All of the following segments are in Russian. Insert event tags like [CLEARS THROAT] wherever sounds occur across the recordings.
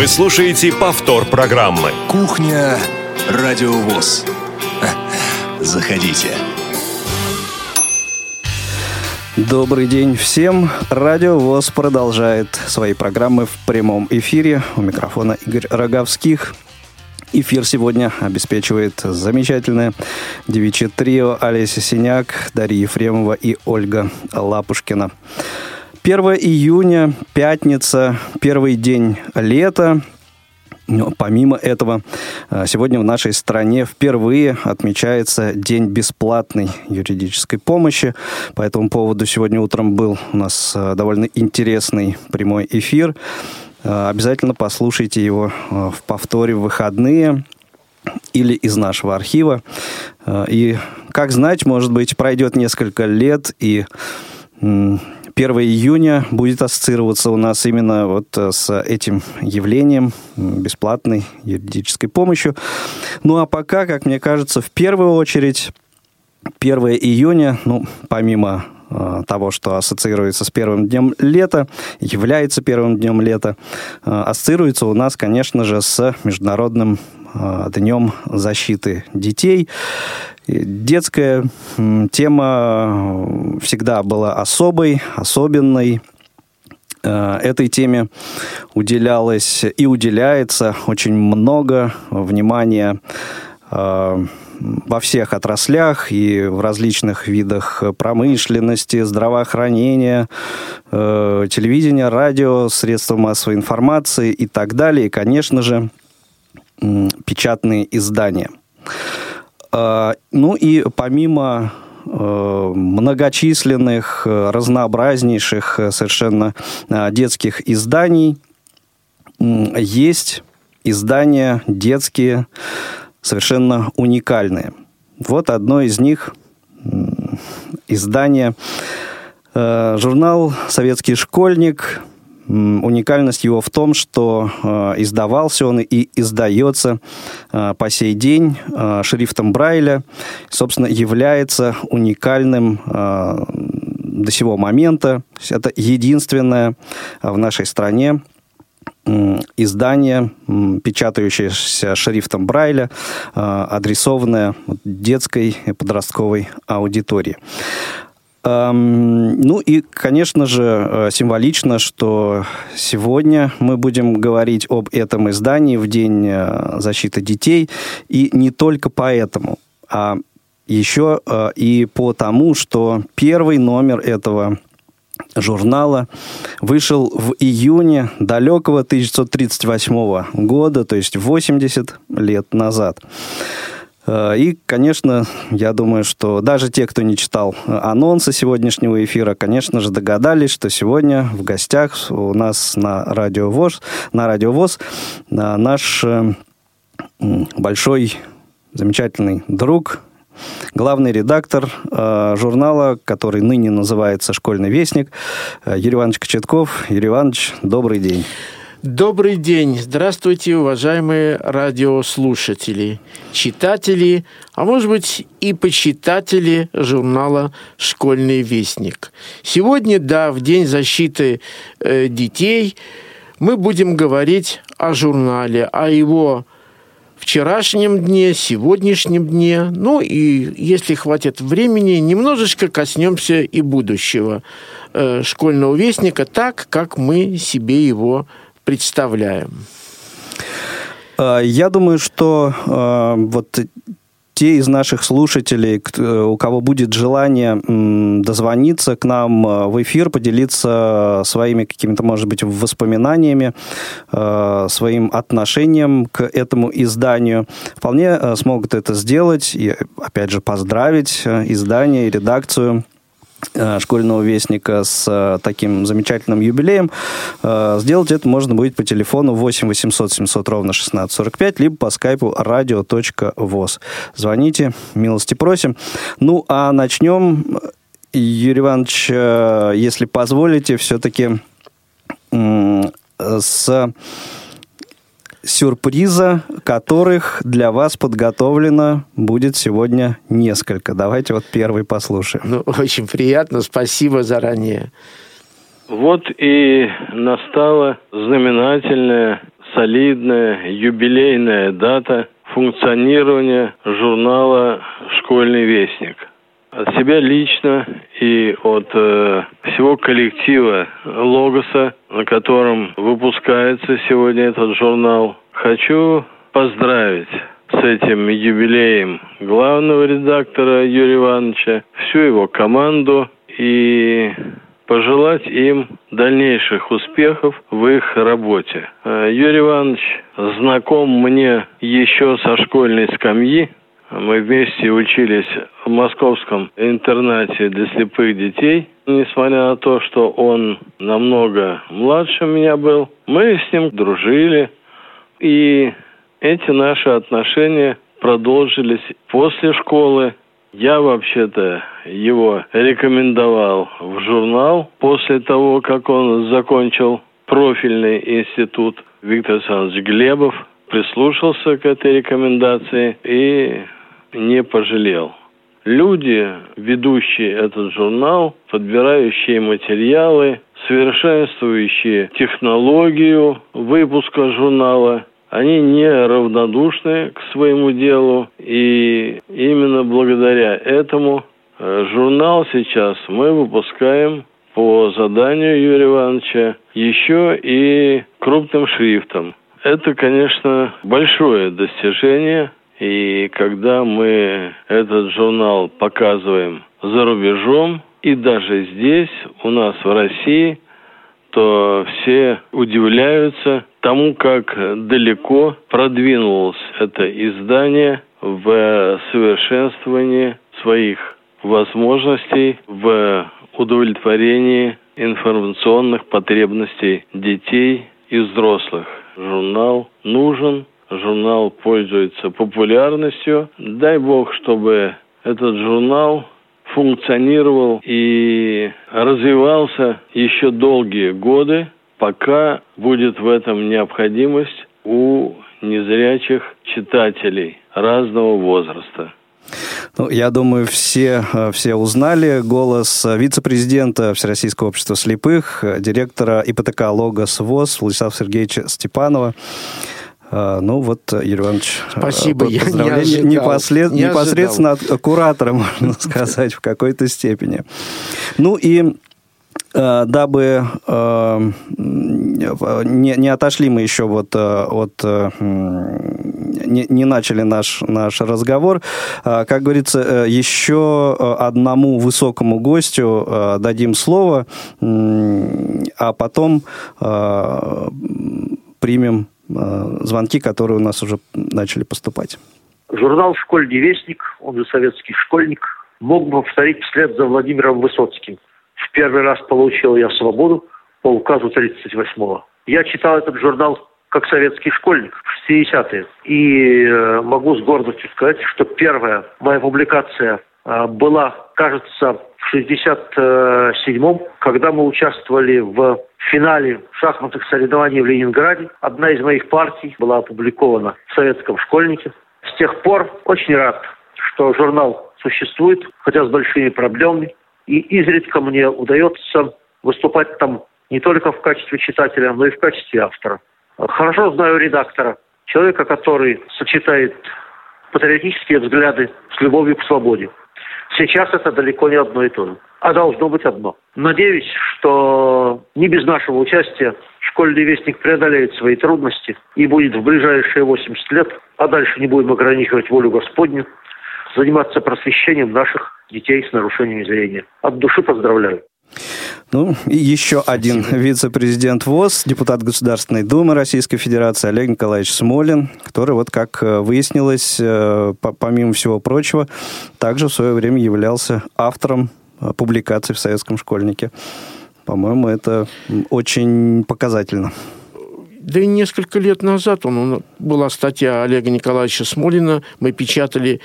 Вы слушаете повтор программы. Кухня Радиовоз. Заходите. Добрый день всем. Радио ВОЗ продолжает свои программы в прямом эфире. У микрофона Игорь Роговских. Эфир сегодня обеспечивает замечательное девичье трио Олеся Синяк, Дарья Ефремова и Ольга Лапушкина. 1 июня, пятница, первый день лета. Но помимо этого, э, сегодня в нашей стране впервые отмечается День бесплатной юридической помощи. По этому поводу сегодня утром был у нас э, довольно интересный прямой эфир. Э, обязательно послушайте его в повторе в выходные или из нашего архива. И, как знать, может быть, пройдет несколько лет, и 1 июня будет ассоциироваться у нас именно вот э, с этим явлением бесплатной юридической помощью. Ну а пока, как мне кажется, в первую очередь 1 июня, ну, помимо э, того, что ассоциируется с первым днем лета, является первым днем лета, э, ассоциируется у нас, конечно же, с Международным Днем защиты детей. Детская тема всегда была особой, особенной. Э, этой теме уделялось и уделяется очень много внимания э, во всех отраслях и в различных видах промышленности, здравоохранения, э, телевидения, радио, средства массовой информации и так далее. И, конечно же, печатные издания – ну и помимо э, многочисленных, э, разнообразнейших э, совершенно детских изданий, есть издания детские совершенно уникальные. Вот одно из них издание журнал «Советский школьник», Уникальность его в том, что э, издавался он и издается э, по сей день э, шрифтом Брайля, собственно, является уникальным до сего момента. Это единственное в нашей стране издание, печатающееся шрифтом Брайля, адресованное детской и подростковой аудитории. Ну и, конечно же, э, символично, что сегодня мы будем говорить об этом издании в День э, защиты детей. И не только поэтому, а еще э, и по тому, что первый номер этого журнала вышел в июне далекого 1938 года, то есть 80 лет назад. Э, и, конечно, я думаю, что даже те, кто не читал анонсы сегодняшнего эфира, конечно же, догадались, что сегодня в гостях у нас на Радио ВОЗ, на Радио ВОЗ наш э, большой, замечательный друг, главный редактор э, журнала, который ныне называется «Школьный вестник», Юрий Иванович Кочетков. Юрий Иванович, добрый день. Добрый день. Здравствуйте, уважаемые радиослушатели, читатели, а может быть и почитатели журнала «Школьный вестник». Сегодня, да, в День защиты э, детей мы будем говорить о журнале, о его вчерашнем дне, сегодняшнем дне. Ну и, если хватит времени, немножечко коснемся и будущего э, школьного вестника так, как мы себе его? А, я думаю, что э, вот те из наших слушателей, у кого будет желание дозвониться к нам э, в эфир, поделиться своими какими-то, может быть, воспоминаниями, своим отношением к этому изданию, вполне смогут это сделать и, опять же, поздравить издание и редакцию школьного вестника с э, таким замечательным юбилеем. Э, сделать это можно будет по телефону 8 800 700 ровно 1645, либо по скайпу radio.voz. Звоните, милости просим. Ну, а начнем, Юрий Иванович, если позволите, все-таки с сюрприза, которых для вас подготовлено будет сегодня несколько. Давайте вот первый послушаем. Ну, очень приятно, спасибо заранее. Вот и настало знаменательное солидная юбилейная дата функционирования журнала «Школьный вестник». От себя лично и от э, всего коллектива «Логоса», на котором выпускается сегодня этот журнал, хочу поздравить с этим юбилеем главного редактора Юрия Ивановича, всю его команду и пожелать им дальнейших успехов в их работе. Э, Юрий Иванович знаком мне еще со школьной скамьи. Мы вместе учились в московском интернате для слепых детей. Несмотря на то, что он намного младше меня был, мы с ним дружили. И эти наши отношения продолжились после школы. Я вообще-то его рекомендовал в журнал после того, как он закончил профильный институт. Виктор Александрович Глебов прислушался к этой рекомендации и не пожалел. Люди, ведущие этот журнал, подбирающие материалы, совершенствующие технологию выпуска журнала, они не равнодушны к своему делу, и именно благодаря этому э, журнал сейчас мы выпускаем по заданию Юрия Ивановича еще и крупным шрифтом. Это, конечно, большое достижение, и когда мы этот журнал показываем за рубежом, и даже здесь, у нас в России – то все удивляются тому, как далеко продвинулось это издание в совершенствовании своих возможностей, в удовлетворении информационных потребностей детей и взрослых. Журнал нужен, журнал пользуется популярностью. Дай бог, чтобы этот журнал функционировал и развивался еще долгие годы, пока будет в этом необходимость у незрячих читателей разного возраста. Ну, я думаю, все, все узнали голос вице-президента Всероссийского общества слепых, директора ИПТК «Логос ВОЗ» Владислава Сергеевича Степанова. А, ну вот, Юрий Иванович, Спасибо, я не ожидал, непослед... не непосредственно ожидал. от куратора, [LAUGHS] можно сказать, в какой-то степени. Ну и э, дабы э, не, не отошли мы еще вот э, от не, не начали наш, наш разговор. Как говорится, еще одному высокому гостю дадим слово, а потом примем Э, звонки, которые у нас уже начали поступать. Журнал «Школьный вестник», он же советский школьник, мог бы повторить вслед за Владимиром Высоцким. В первый раз получил я свободу по указу 38-го. Я читал этот журнал как советский школьник в 60-е. И э, могу с гордостью сказать, что первая моя публикация э, была, кажется, в 67-м, когда мы участвовали в финале шахматных соревнований в Ленинграде. Одна из моих партий была опубликована в советском школьнике. С тех пор очень рад, что журнал существует, хотя с большими проблемами. И изредка мне удается выступать там не только в качестве читателя, но и в качестве автора. Хорошо знаю редактора, человека, который сочетает патриотические взгляды с любовью к свободе. Сейчас это далеко не одно и то же, а должно быть одно. Надеюсь, что не без нашего участия школьный вестник преодолеет свои трудности и будет в ближайшие 80 лет, а дальше не будем ограничивать волю Господню, заниматься просвещением наших детей с нарушением зрения. От души поздравляю. Ну, и еще один вице-президент ВОЗ, депутат Государственной Думы Российской Федерации Олег Николаевич Смолин, который, вот как э, выяснилось, э, помимо всего прочего, также в свое время являлся автором э, публикаций в «Советском школьнике». По-моему, это очень показательно. Да и несколько лет назад он, была статья Олега Николаевича Смолина, мы печатали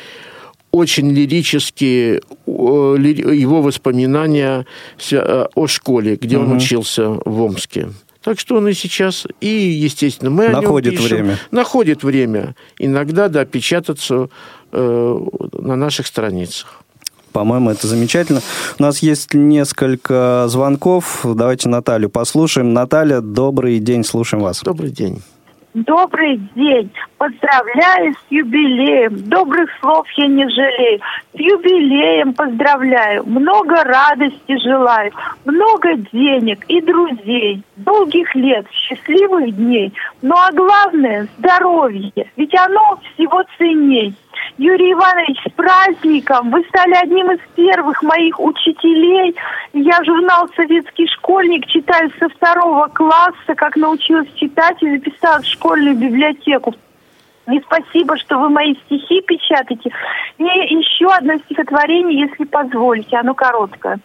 очень лирические его воспоминания о школе, где угу. он учился в Омске. Так что он и сейчас, и, естественно, мы находит о нем пишем. время. Находит время. Иногда, да, печататься э, на наших страницах. По-моему, это замечательно. У нас есть несколько звонков. Давайте Наталью послушаем. Наталья, добрый день, слушаем вас. Добрый день. Добрый день. Поздравляю с юбилеем. Добрых слов я не жалею. С юбилеем поздравляю. Много радости желаю. Много денег и друзей. Долгих лет, счастливых дней. Ну а главное – здоровье. Ведь оно всего ценней. Юрий Иванович, с праздником! Вы стали одним из первых моих учителей. Я журнал «Советский школьник» читаю со второго класса, как научилась читать и записалась в школьную библиотеку. И спасибо, что вы мои стихи печатаете. И еще одно стихотворение, если позволите, оно короткое.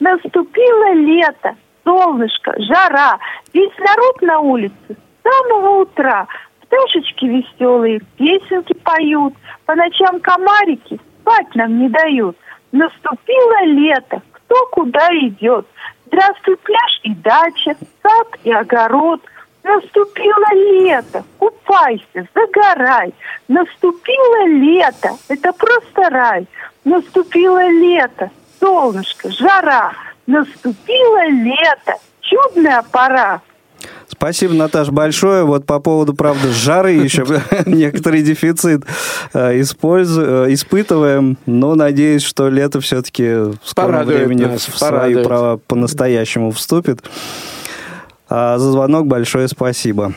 Наступило лето, солнышко, жара, весь народ на улице с самого утра – Пташечки веселые песенки поют, по ночам комарики спать нам не дают. Наступило лето, кто куда идет. Здравствуй, пляж и дача, сад и огород. Наступило лето, купайся, загорай. Наступило лето, это просто рай. Наступило лето, солнышко, жара. Наступило лето, чудная пора. Спасибо, Наташ, большое. Вот по поводу, правда, жары еще [LAUGHS] некоторый дефицит э, э, испытываем, но надеюсь, что лето все-таки в скором времени в свои права по-настоящему вступит. А за звонок большое спасибо.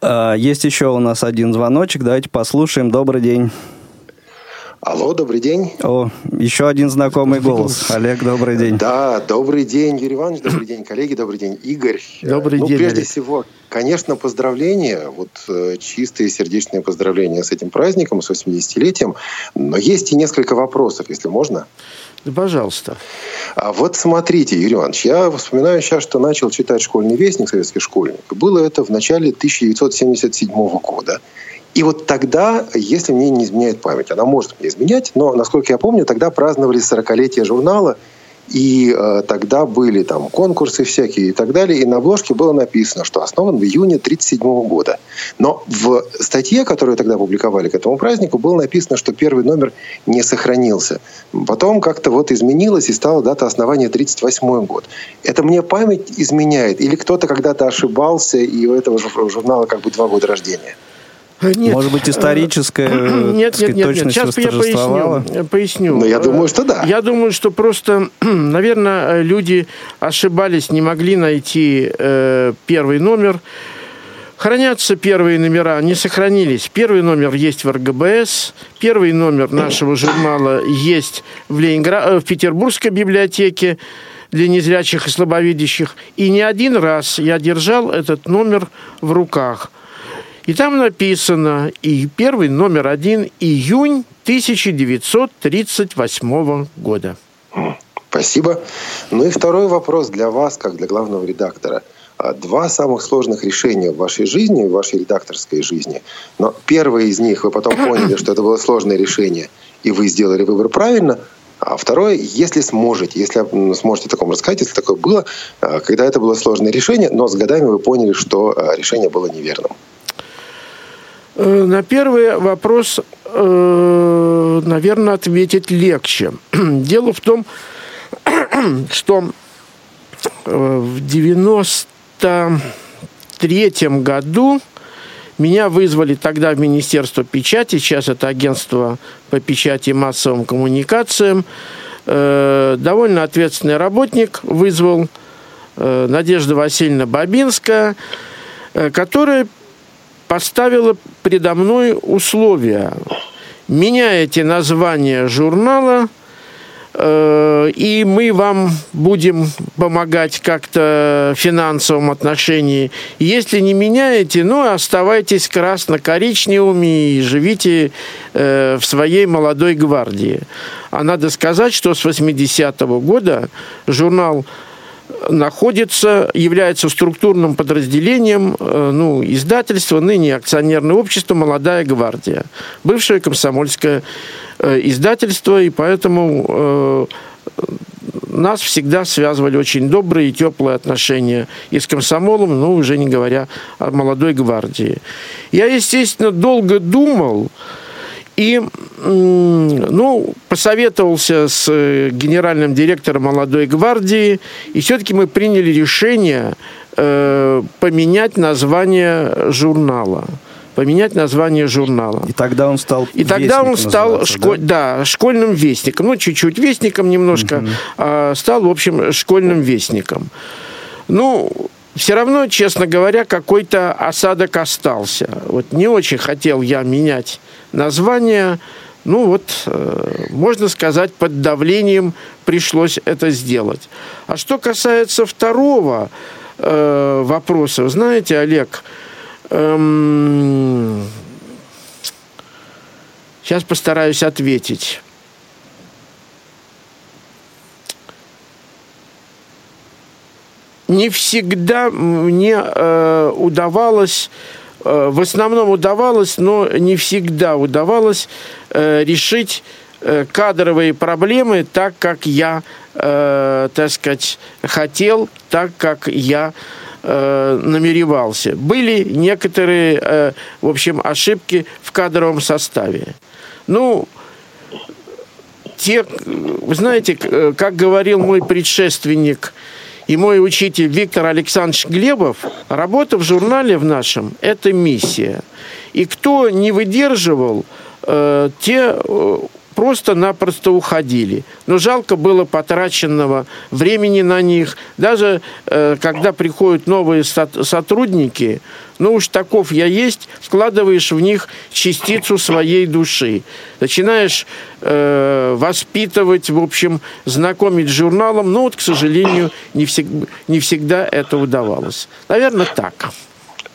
А, есть еще у нас один звоночек. Давайте послушаем. Добрый день. Алло, добрый день. О, еще один знакомый голос. Олег, добрый день. Да, добрый день, Юрий Иванович, добрый день, коллеги, добрый день, Игорь. Добрый ну, день, прежде Олег. всего, конечно, поздравления, вот э, чистые сердечные поздравления с этим праздником, с 80-летием, но есть и несколько вопросов, если можно. Да, пожалуйста. А вот смотрите, Юрий Иванович, я вспоминаю сейчас, что начал читать «Школьный вестник», «Советский школьник». Было это в начале 1977 года. И вот тогда, если мне не изменяет память, она может мне изменять, но, насколько я помню, тогда праздновали 40-летие журнала, и э, тогда были там конкурсы всякие и так далее. И на обложке было написано, что основан в июне 1937 года. Но в статье, которую тогда публиковали к этому празднику, было написано, что первый номер не сохранился. Потом как-то вот изменилось и стала дата основания 1938 год. Это мне память изменяет? Или кто-то когда-то ошибался, и у этого журнала как бы два года рождения? Нет. Может быть, историческая нет, сказать, нет, нет, нет. Сейчас я поясню. поясню. Но ну, я думаю, что да. Я думаю, что просто, [CLEARS THROAT] наверное, люди ошибались, не могли найти э, первый номер. Хранятся первые номера, не сохранились. Первый номер есть в РГБС, первый номер нашего журнала есть в, Ленинград... Э, в Петербургской библиотеке для незрячих и слабовидящих. И не один раз я держал этот номер в руках – и там написано, и первый номер один, июнь 1938 года. Спасибо. Ну и второй вопрос для вас, как для главного редактора. А, два самых сложных решения в вашей жизни, в вашей редакторской жизни. Но первое из них вы потом поняли, что это было сложное решение, и вы сделали выбор правильно. А второе, если сможете, если сможете такому рассказать, если такое было, а, когда это было сложное решение, но с годами вы поняли, что а, решение было неверным. Э, на первый вопрос, э, наверное, ответить легче. [CLEARS THROAT] Дело в том, [CLEARS THROAT] что э, в 93 году меня вызвали тогда в Министерство печати, сейчас это агентство по печати и массовым коммуникациям. Довольно ответственный работник вызвал Надежда Васильевна Бабинская, которая поставила предо мной условия. Меняете название журнала, э, и мы вам будем помогать как-то в финансовом отношении. Если не меняете, ну, оставайтесь красно-коричневыми и живите э, в своей молодой гвардии. А надо сказать, что с 80-го года журнал находится, является структурным подразделением э, ну, издательства, ныне акционерное общество «Молодая гвардия», бывшее комсомольское э, издательство, и поэтому э, нас всегда связывали очень добрые и теплые отношения и с комсомолом, ну, уже не говоря о молодой гвардии. Я, естественно, долго думал, и, ну, посоветовался с э, генеральным директором молодой гвардии, и все-таки мы приняли решение э, поменять название журнала поменять название журнала. И тогда он стал И тогда он стал школь... да? Да, школьным вестником. Ну, чуть-чуть вестником немножко. Угу. А, стал, в общем, школьным вестником. Ну, все равно, честно говоря, какой-то осадок остался. Вот не очень хотел я менять название. Ну вот, э, можно сказать, под давлением пришлось это сделать. А что касается второго э, вопроса, знаете, Олег, эм, сейчас постараюсь ответить. Не всегда мне э, удавалось, э, в основном удавалось, но не всегда удавалось э, решить э, кадровые проблемы так, как я, э, так сказать, хотел, так, как я э, намеревался. Были некоторые, э, в общем, ошибки в кадровом составе. Ну, те, вы знаете, как говорил мой предшественник – и мой учитель Виктор Александрович Глебов, работа в журнале в нашем – это миссия. И кто не выдерживал, э, те э, просто-напросто уходили. Но жалко было потраченного времени на них. Даже э, когда приходят новые сотрудники, ну уж таков я есть, вкладываешь в них частицу своей души. Начинаешь э, воспитывать, в общем, знакомить с журналом, но вот, к сожалению, не, всег не всегда это удавалось. Наверное, так.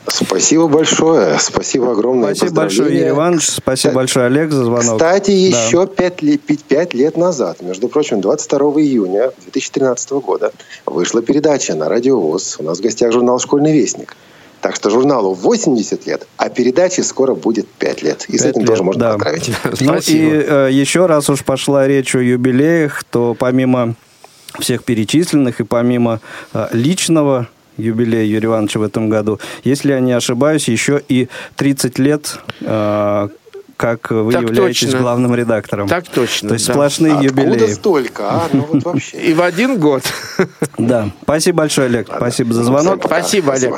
Спасибо большое. Спасибо огромное. Спасибо большое, Юрий Иванович. Спасибо большое, Олег, за звонок. Кстати, да. еще пять, пять лет назад, между прочим, 22 июня 2013 года, вышла передача на Радио ВОЗ. У нас в гостях журнал «Школьный вестник». Так что журналу 80 лет, а передаче скоро будет 5 лет. И с этим лет, тоже можно да. поздравить. Ну и э, еще раз уж пошла речь о юбилеях, то помимо всех перечисленных и помимо э, личного юбилей Юрия Ивановича в этом году. Если я не ошибаюсь, еще и 30 лет э, как вы так являетесь точно. главным редактором. Так точно. То есть да. сплошные Откуда юбилеи. столько, а? Ну вот вообще. И в один год. [LAUGHS] Да. Спасибо большое, Олег. Спасибо за звонок. Спасибо, Олег.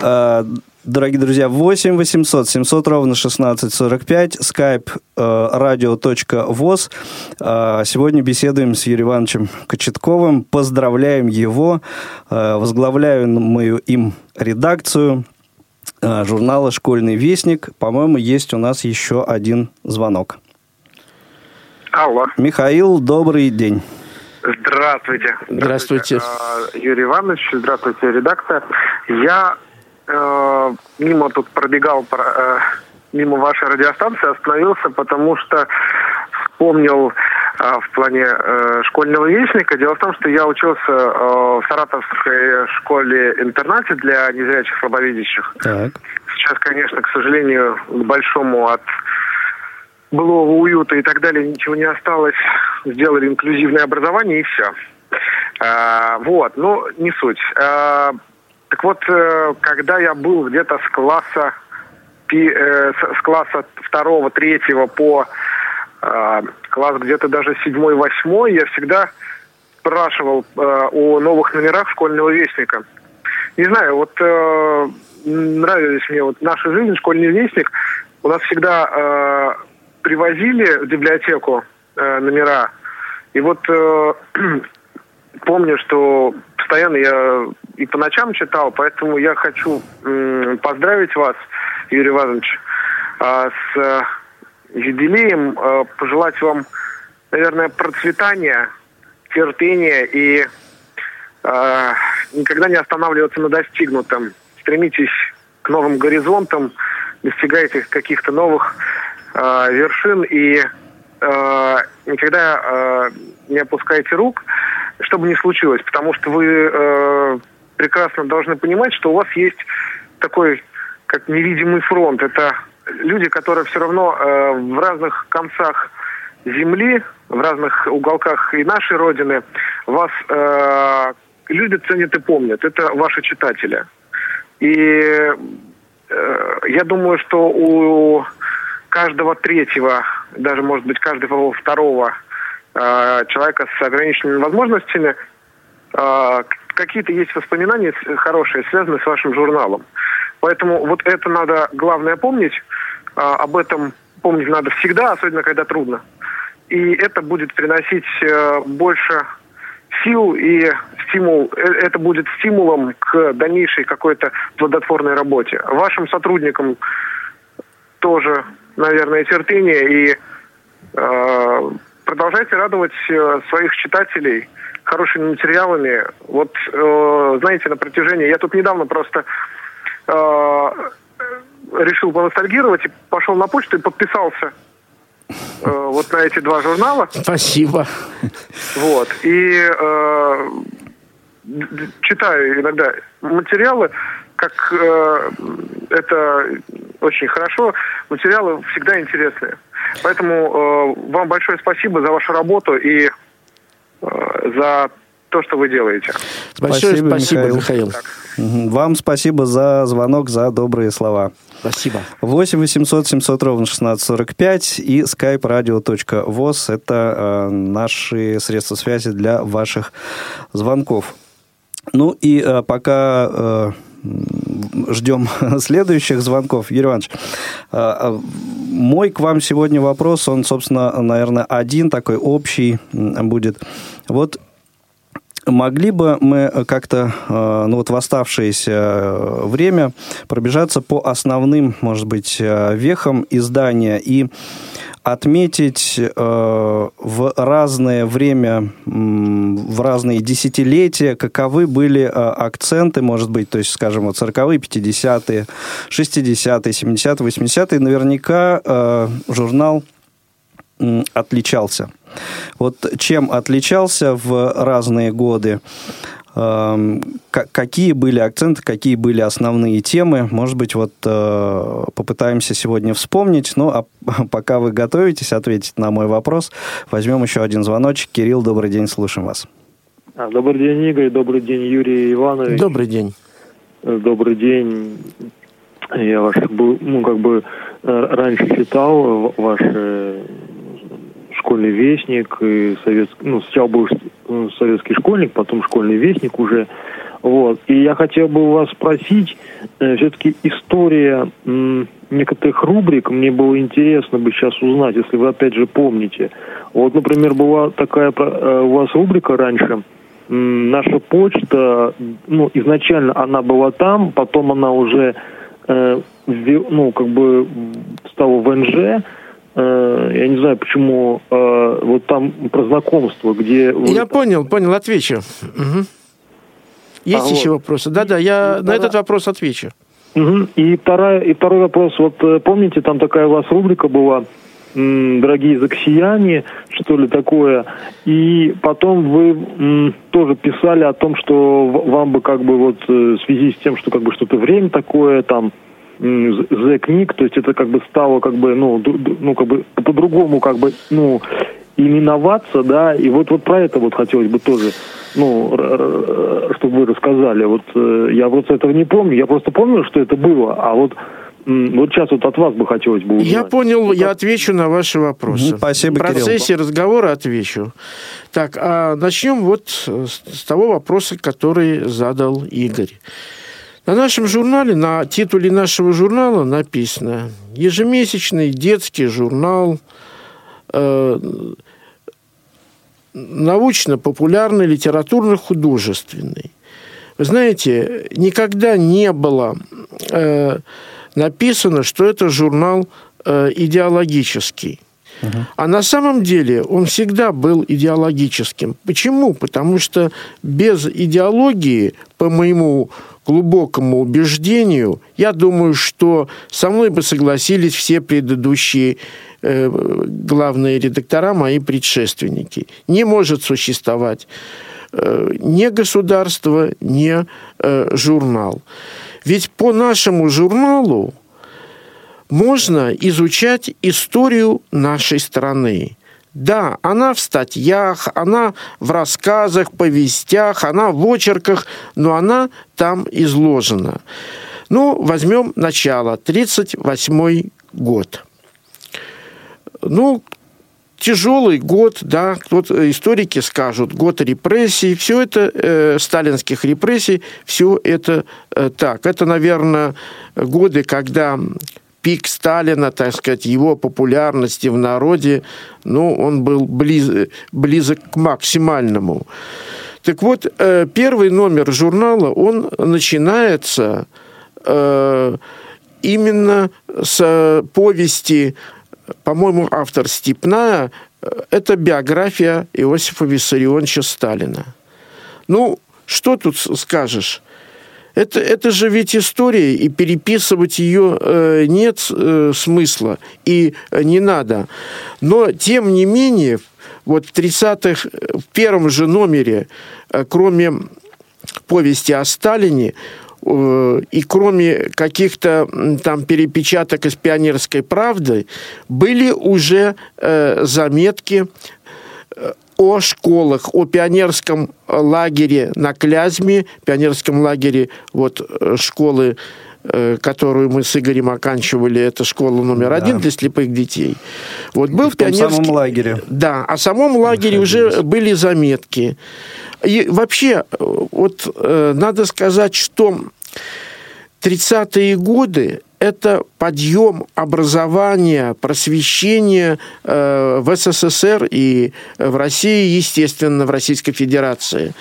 Дорогие друзья, 8 800 700 ровно 16 45, skype э, radio.voz. Э, сегодня беседуем с Юрием Ивановичем Кочетковым. Поздравляем его. Э, возглавляю мою им редакцию журнала «Школьный вестник». По-моему, есть у нас еще один звонок. Алло. Михаил, добрый день. Здравствуйте. Здравствуйте. Юрий Иванович, здравствуйте, редактор. Я э, мимо тут пробегал э, мимо вашей радиостанции, остановился, потому что вспомнил э, в плане э, школьного вестника. Дело в том, что я учился э, в Саратовской школе-интернате для незрячих слабовидящих. Так. Сейчас, конечно, к сожалению, к большому от былого уюта и так далее ничего не осталось. Сделали инклюзивное образование и все. А, вот, ну, не суть. А, так вот, э, когда я был где-то с класса э, с класса второго, третьего по э, класс где-то даже седьмой, восьмой, я всегда спрашивал о новых номерах школьного вестника. Не знаю, вот нравились мне вот наша жизнь, школьный вестник. У нас всегда привозили в библиотеку номера. И вот [CLEARS THROAT] помню, что постоянно я и по ночам читал, поэтому я хочу поздравить вас, Юрий Иванович, а, с э, юбилеем, а, пожелать вам, наверное, процветания, терпения и а, никогда не останавливаться на достигнутом. Стремитесь к новым горизонтам, достигайте каких-то новых вершин и никогда не опускайте рук что бы ни случилось, потому что вы э, прекрасно должны понимать, что у вас есть такой как невидимый фронт. Это люди, которые все равно э, в разных концах земли, в разных уголках и нашей родины вас э, любят, ценят и помнят. Это ваши читатели. И э, я думаю, что у каждого третьего, даже, может быть, каждого второго человека с ограниченными возможностями, э, какие-то есть воспоминания хорошие, связанные с вашим журналом. Поэтому вот это надо, главное, помнить. А, об этом помнить надо всегда, особенно когда трудно. И это будет приносить э, больше сил и стимул, э, это будет стимулом к дальнейшей какой-то плодотворной работе. Вашим сотрудникам тоже, наверное, терпение и э, продолжайте радовать э, своих читателей хорошими материалами. Вот, э, знаете, на протяжении... Я тут недавно просто э, решил поностальгировать и пошел на почту и подписался вот на эти два журнала. Спасибо. Вот. И э, читаю иногда материалы, как э, это очень хорошо. Материалы всегда интересные. Поэтому э, вам большое спасибо за вашу работу и э, за то, что вы делаете. Большое спасибо, спасибо Михаил. Михаил. Вам спасибо за звонок, за добрые слова. Спасибо. 8 800 700 ровно 1645 и skype-radio.voz – это э, наши средства связи для ваших звонков. Ну и э, пока э, ждем [LAUGHS] следующих звонков. Юрий Иванович, э, э, мой к вам сегодня вопрос, он, собственно, наверное, один такой общий будет. Вот Могли бы мы как-то, э, ну вот в оставшееся время пробежаться по основным, может быть, вехам издания и отметить э, в разное время, в разные десятилетия, каковы были э, акценты, может быть, то есть, скажем, вот 40-е, 50-е, 60-е, 70-е, 80-е, наверняка э, журнал э, отличался. Вот чем отличался в разные годы? какие были акценты, какие были основные темы. Может быть, вот э, попытаемся сегодня вспомнить. Ну, а [LAUGHS] пока вы готовитесь ответить на мой вопрос, возьмем еще один звоночек. Кирилл, добрый день, слушаем вас. А, добрый день, Игорь. Добрый день, Юрий Иванович. Добрый день. Э, добрый день. Я ваш, ну, как бы э, раньше читал ваши школьный вестник, и советский, ну, сначала был э, советский школьник, потом школьный вестник уже. Вот. И я хотел бы вас спросить, э, все-таки история м, некоторых рубрик, мне было интересно бы сейчас узнать, если вы опять же помните. Вот, например, была такая э, у вас рубрика раньше, м, наша почта, ну, изначально она была там, потом она уже, э, ну, как бы стала в НЖ, я не знаю, почему э, вот там про знакомство, где... Я понял, понял, отвечу. Угу. Есть а еще вот. вопросы? Да-да, я и на этот вопрос отвечу. Угу. И, вторая, и второй вопрос. Вот э, помните, там такая у вас рубрика была дорогие заксияне, что ли такое. И потом вы м, тоже писали о том, что вам бы как бы вот в связи с тем, что как бы что-то время такое, там The книг, то есть это как бы стало как бы, ну, ну как бы по-другому как бы, ну, именоваться, да, и вот, вот про это вот хотелось бы тоже, ну, чтобы вы рассказали. Вот э, я вот этого не помню, я просто помню, что это было, а вот вот сейчас вот от вас бы хотелось бы узнать. Я понял, я отвечу на ваши вопросы. Спасибо, В процессе Кирилл. разговора отвечу. Так, а начнем вот с того вопроса, который задал Игорь. На нашем журнале, на титуле нашего журнала написано «Ежемесячный детский журнал э, научно-популярный, литературно-художественный». Вы знаете, никогда не было э, написано, что это журнал э, идеологический. А на самом деле он всегда был идеологическим. Почему? Потому что без идеологии, по моему глубокому убеждению, я думаю, что со мной бы согласились все предыдущие э, главные редактора, мои предшественники. Не может существовать э, ни государство, ни э, журнал. Ведь по нашему журналу можно изучать историю нашей страны. Да, она в статьях, она в рассказах, повестях, она в очерках, но она там изложена. Ну, возьмем начало, 1938 год. Ну, тяжелый год, да, вот историки скажут, год репрессий, все это, э, сталинских репрессий, все это э, так. Это, наверное, годы, когда пик Сталина, так сказать, его популярности в народе, ну, он был близ, близок к максимальному. Так вот, э, первый номер журнала, он начинается э, именно с повести по-моему, автор «Степная» – это биография Иосифа Виссарионовича Сталина. Ну, что тут скажешь? Это, это же ведь история, и переписывать ее э, нет э, смысла, и не надо. Но, тем не менее, вот в 30-х, в первом же номере, э, кроме повести о Сталине, Э, и кроме каких-то там перепечаток из «Пионерской правды», были уже э, заметки э, о школах, о пионерском лагере на Клязьме, пионерском лагере вот школы, которую мы с Игорем оканчивали, это школа номер да. один для слепых детей. Вот был в пионерский... самом лагере. Да, о самом лагере уже были заметки. И вообще, вот э, надо сказать, что 30-е годы это подъем образования, просвещения э, в СССР и в России, естественно, в Российской Федерации.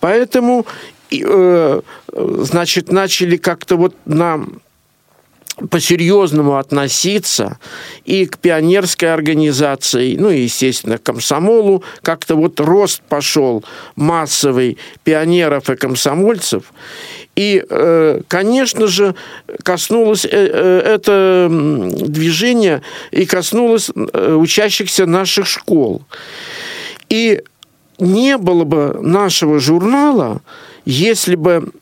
Поэтому, э, значит, начали как-то вот нам по-серьезному относиться и к пионерской организации, ну и, естественно, к комсомолу. Как-то вот рост пошел массовый пионеров и комсомольцев. И, э, конечно же, коснулось э, э, это движение и коснулось учащихся наших школ. И не было бы нашего журнала, если бы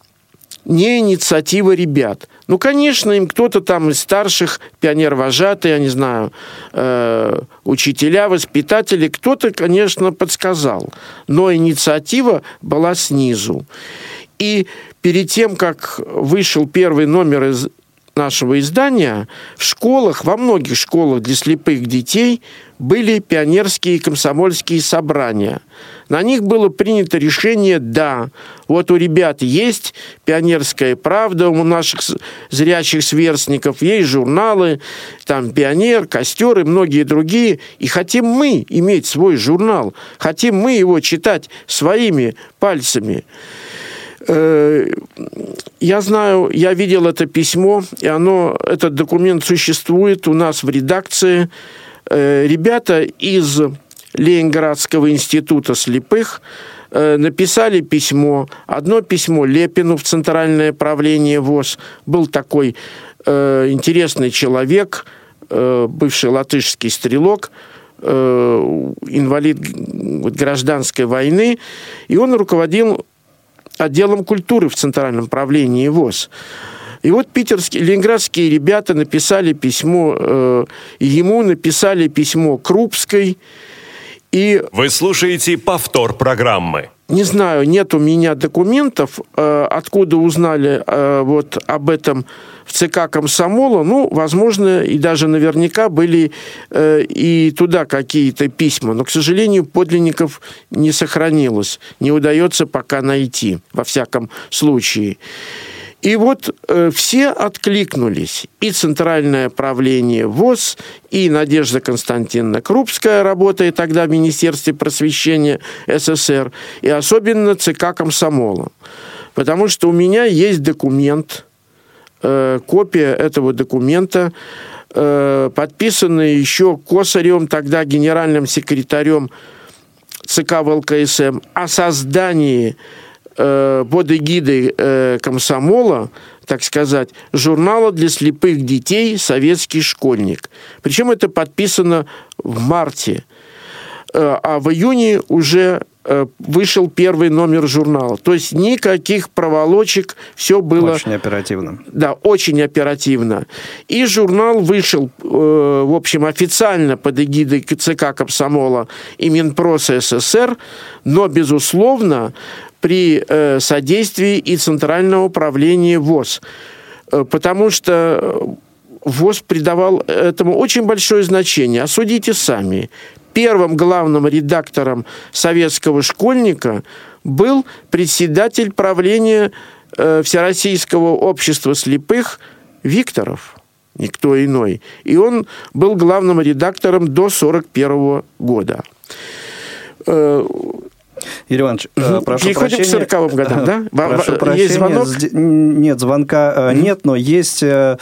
не инициатива ребят. Ну, конечно, им кто-то там из старших, пионер-вожатый, я не знаю, э, учителя, воспитатели, кто-то, конечно, подсказал. Но инициатива была снизу. И перед тем, как вышел первый номер из нашего издания, в школах, во многих школах для слепых детей были пионерские и комсомольские собрания. На них было принято решение «да». Вот у ребят есть «Пионерская правда», у наших зрячих сверстников есть журналы, там «Пионер», «Костер» и многие другие. И хотим мы иметь свой журнал, хотим мы его читать своими пальцами. Э, я знаю, я видел это письмо, и оно, этот документ существует у нас в редакции. Э, ребята из Ленинградского института слепых э, написали письмо. Одно письмо Лепину в Центральное правление ВОЗ. Был такой интересный человек, бывший латышский стрелок, инвалид гражданской войны, и он руководил отделом культуры в Центральном правлении ВОЗ. И вот питерские, ленинградские ребята написали письмо, э, ему написали письмо Крупской. И... Вы слушаете повтор программы. Не знаю, нет у меня документов, э, откуда узнали э, вот об этом в ЦК комсомола. Ну, возможно, и даже наверняка были э, и туда какие-то письма. Но, к сожалению, подлинников не сохранилось. Не удается пока найти, во всяком случае. И вот э, все откликнулись. И Центральное правление ВОЗ, и Надежда Константиновна Крупская, работая тогда в Министерстве просвещения СССР, и особенно ЦК комсомола. Потому что у меня есть документ, э, копия этого документа, э, подписанная еще Косаревым, тогда генеральным секретарем ЦК ВЛКСМ, о создании э, под эгидой э, комсомола, так сказать, журнала для слепых детей «Советский школьник». Причем это подписано в марте. Э, а в июне уже э, вышел первый номер журнала. То есть никаких проволочек, все было... Очень оперативно. Да, очень оперативно. И журнал вышел, э, в общем, официально под эгидой ЦК Комсомола и Минпроса СССР, но, безусловно, при э, содействии и Центрального управления ВОЗ. Э, потому что ВОЗ придавал этому очень большое значение. Осудите сами. первым главным редактором советского школьника был председатель правления э, Всероссийского общества слепых Викторов, никто иной. И он был главным редактором до 1941 года. Э, Юрий Иванович, угу. прошу Переходим прощения. к 40 годам, да? Прошу прощения. Есть звонок? Нет, звонка угу. нет, но есть э,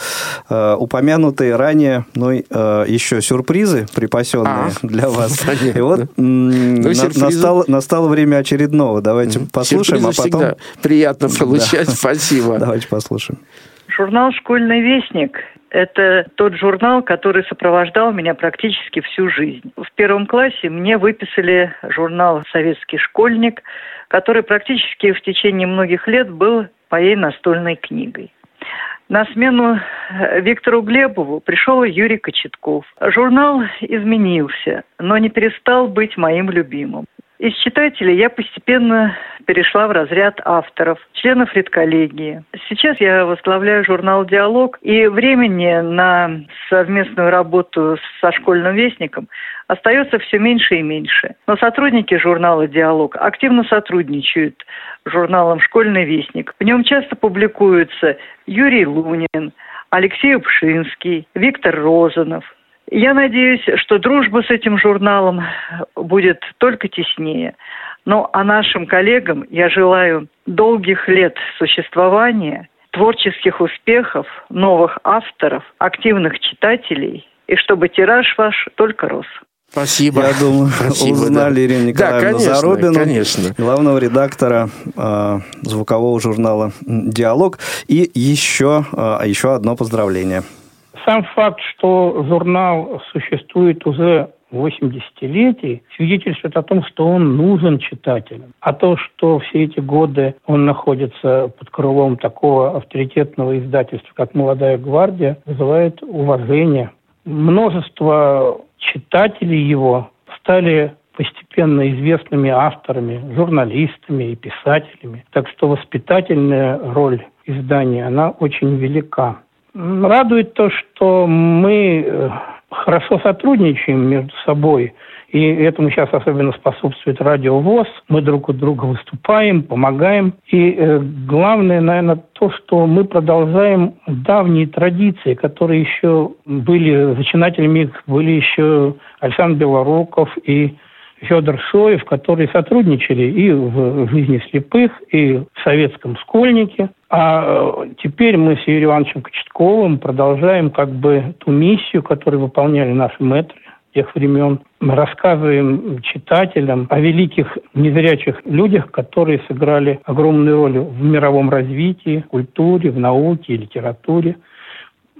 упомянутые ранее, ну, еще сюрпризы, припасенные а, для вас. Понятно. И вот ну, настало, настало время очередного. Давайте угу. послушаем, Сюрпризы а потом... всегда приятно [LAUGHS] получать. Да. Спасибо. Давайте послушаем. Журнал «Школьный вестник» Это тот журнал, который сопровождал меня практически всю жизнь. В первом классе мне выписали журнал «Советский школьник», который практически в течение многих лет был моей настольной книгой. На смену э, Виктору Глебову пришел Юрий Кочетков. Журнал изменился, но не перестал быть моим любимым. Из читателей я постепенно перешла в разряд авторов, членов редколлегии. Сейчас я возглавляю журнал «Диалог», и времени на совместную работу со школьным вестником остается все меньше и меньше. Но сотрудники журнала «Диалог» активно сотрудничают с журналом «Школьный вестник». В нем часто публикуются Юрий Лунин, Алексей Упшинский, Виктор Розанов – я надеюсь, что дружба с этим журналом будет только теснее. Ну, а нашим коллегам я желаю долгих лет существования, творческих успехов, новых авторов, активных читателей, и чтобы тираж ваш только рос. Спасибо. Я думаю, Спасибо, узнали да. Ирину Николаевну да, конечно, Зарубину, конечно. главного редактора э, звукового журнала «Диалог». И еще, э, еще одно поздравление. Сам факт, что журнал существует уже 80-летий, свидетельствует о том, что он нужен читателям. А то, что все эти годы он находится под крылом такого авторитетного издательства, как «Молодая гвардия», вызывает уважение. Множество читателей его стали постепенно известными авторами, журналистами и писателями. Так что воспитательная роль издания, она очень велика. Радует то, что мы э, хорошо сотрудничаем между собой. И этому сейчас особенно способствует радио ВОЗ. Мы друг у друга выступаем, помогаем. И э, главное, наверное, то, что мы продолжаем давние традиции, которые еще были, зачинателями их были еще Александр Белоруков и Федор Шоев, которые сотрудничали и в жизни слепых, и в советском школьнике. А э, теперь мы с Юрием Ивановичем Кочетковым продолжаем как бы ту миссию, которую выполняли наши мэтры тех времен. Мы рассказываем читателям о великих незрячих людях, которые сыграли огромную роль в мировом развитии, культуре, в науке, литературе.